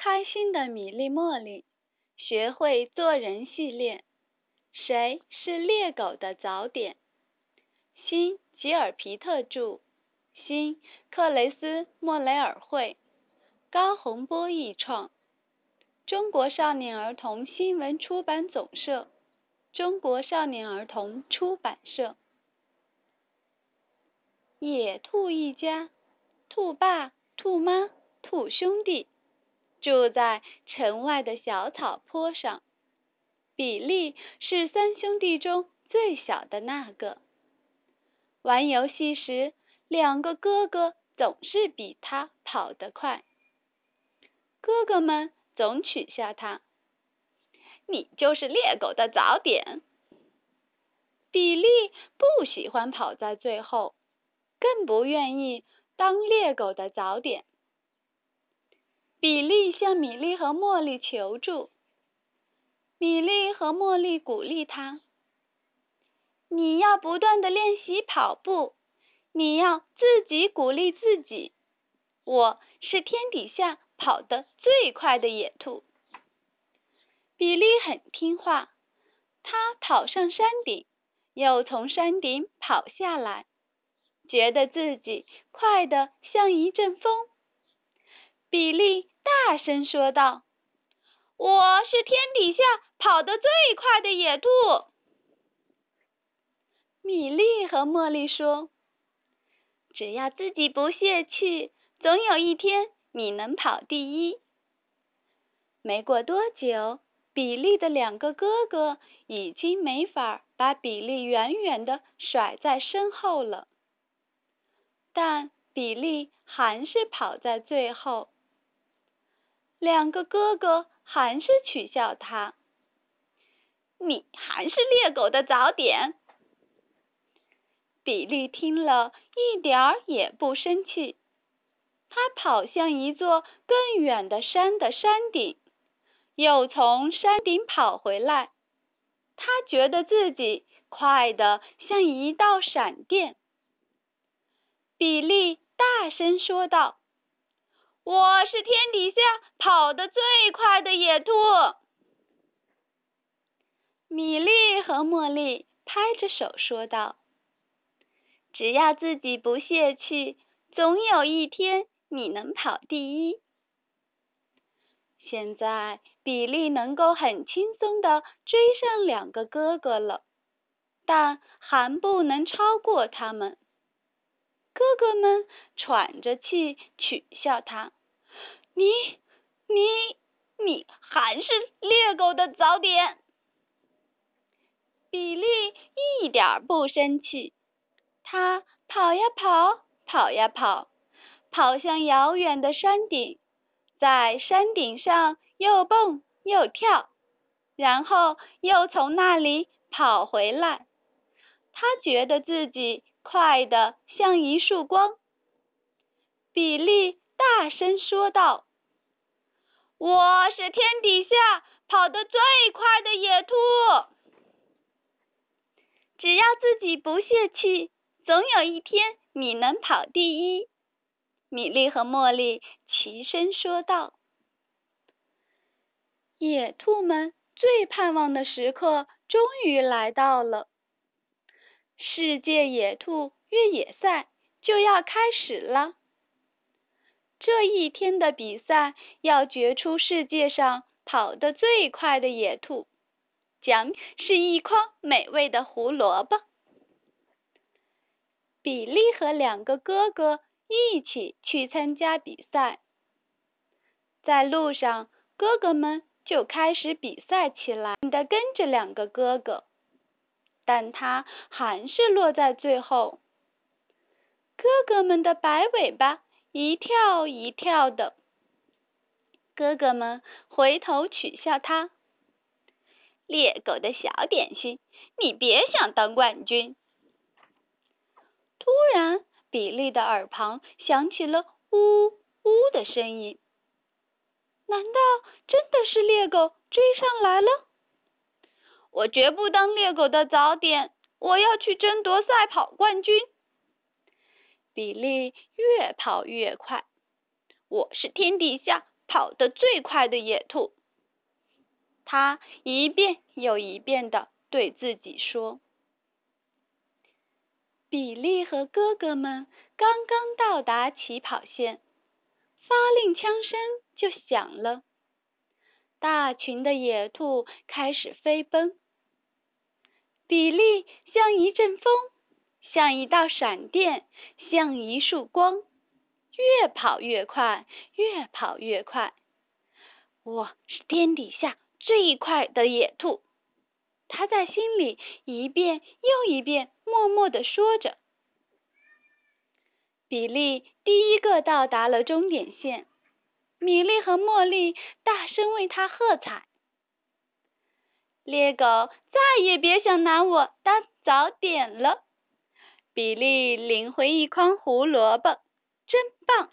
开心的米粒茉莉，学会做人系列。谁是猎狗的早点？新吉尔皮特著，新克雷斯莫雷尔绘，高洪波译创，中国少年儿童新闻出版总社，中国少年儿童出版社。野兔一家，兔爸、兔妈、兔兄弟。住在城外的小草坡上，比利是三兄弟中最小的那个。玩游戏时，两个哥哥总是比他跑得快，哥哥们总取笑他：“你就是猎狗的早点。”比利不喜欢跑在最后，更不愿意当猎狗的早点。比利向米莉和茉莉求助，米莉和茉莉鼓励他：“你要不断的练习跑步，你要自己鼓励自己。我是天底下跑得最快的野兔。”比利很听话，他跑上山顶，又从山顶跑下来，觉得自己快得像一阵风。比利大声说道：“我是天底下跑得最快的野兔。”米莉和茉莉说：“只要自己不泄气，总有一天你能跑第一。”没过多久，比利的两个哥哥已经没法把比利远远的甩在身后了，但比利还是跑在最后。两个哥哥还是取笑他：“你还是猎狗的早点。”比利听了一点儿也不生气，他跑向一座更远的山的山顶，又从山顶跑回来。他觉得自己快得像一道闪电。比利大声说道。我是天底下跑得最快的野兔。米莉和茉莉拍着手说道：“只要自己不泄气，总有一天你能跑第一。”现在比利能够很轻松的追上两个哥哥了，但还不能超过他们。哥哥们喘着气取笑他。你你你还是猎狗的早点。比利一点不生气，他跑呀跑，跑呀跑，跑向遥远的山顶，在山顶上又蹦又跳，然后又从那里跑回来。他觉得自己快得像一束光。比利大声说道。我是天底下跑得最快的野兔。只要自己不泄气，总有一天你能跑第一。米莉和茉莉齐声说道。野兔们最盼望的时刻终于来到了，世界野兔越野赛就要开始了。这一天的比赛要决出世界上跑得最快的野兔，奖是一筐美味的胡萝卜。比利和两个哥哥一起去参加比赛，在路上，哥哥们就开始比赛起来，的跟着两个哥哥，但他还是落在最后。哥哥们的摆尾巴。一跳一跳的，哥哥们回头取笑他：“猎狗的小点心，你别想当冠军。”突然，比利的耳旁响起了“呜呜”的声音。难道真的是猎狗追上来了？我绝不当猎狗的早点，我要去争夺赛跑冠军。比利越跑越快，我是天底下跑得最快的野兔。他一遍又一遍地对自己说。比利和哥哥们刚刚到达起跑线，发令枪声就响了。大群的野兔开始飞奔。比利像一阵风，像一道闪电，像一束光，越跑越快，越跑越快。我是天底下最快的野兔，他在心里一遍又一遍默默地说着。比利第一个到达了终点线，米莉和茉莉大声为他喝彩。猎狗再也别想拿我当早点了。比利领回一筐胡萝卜，真棒！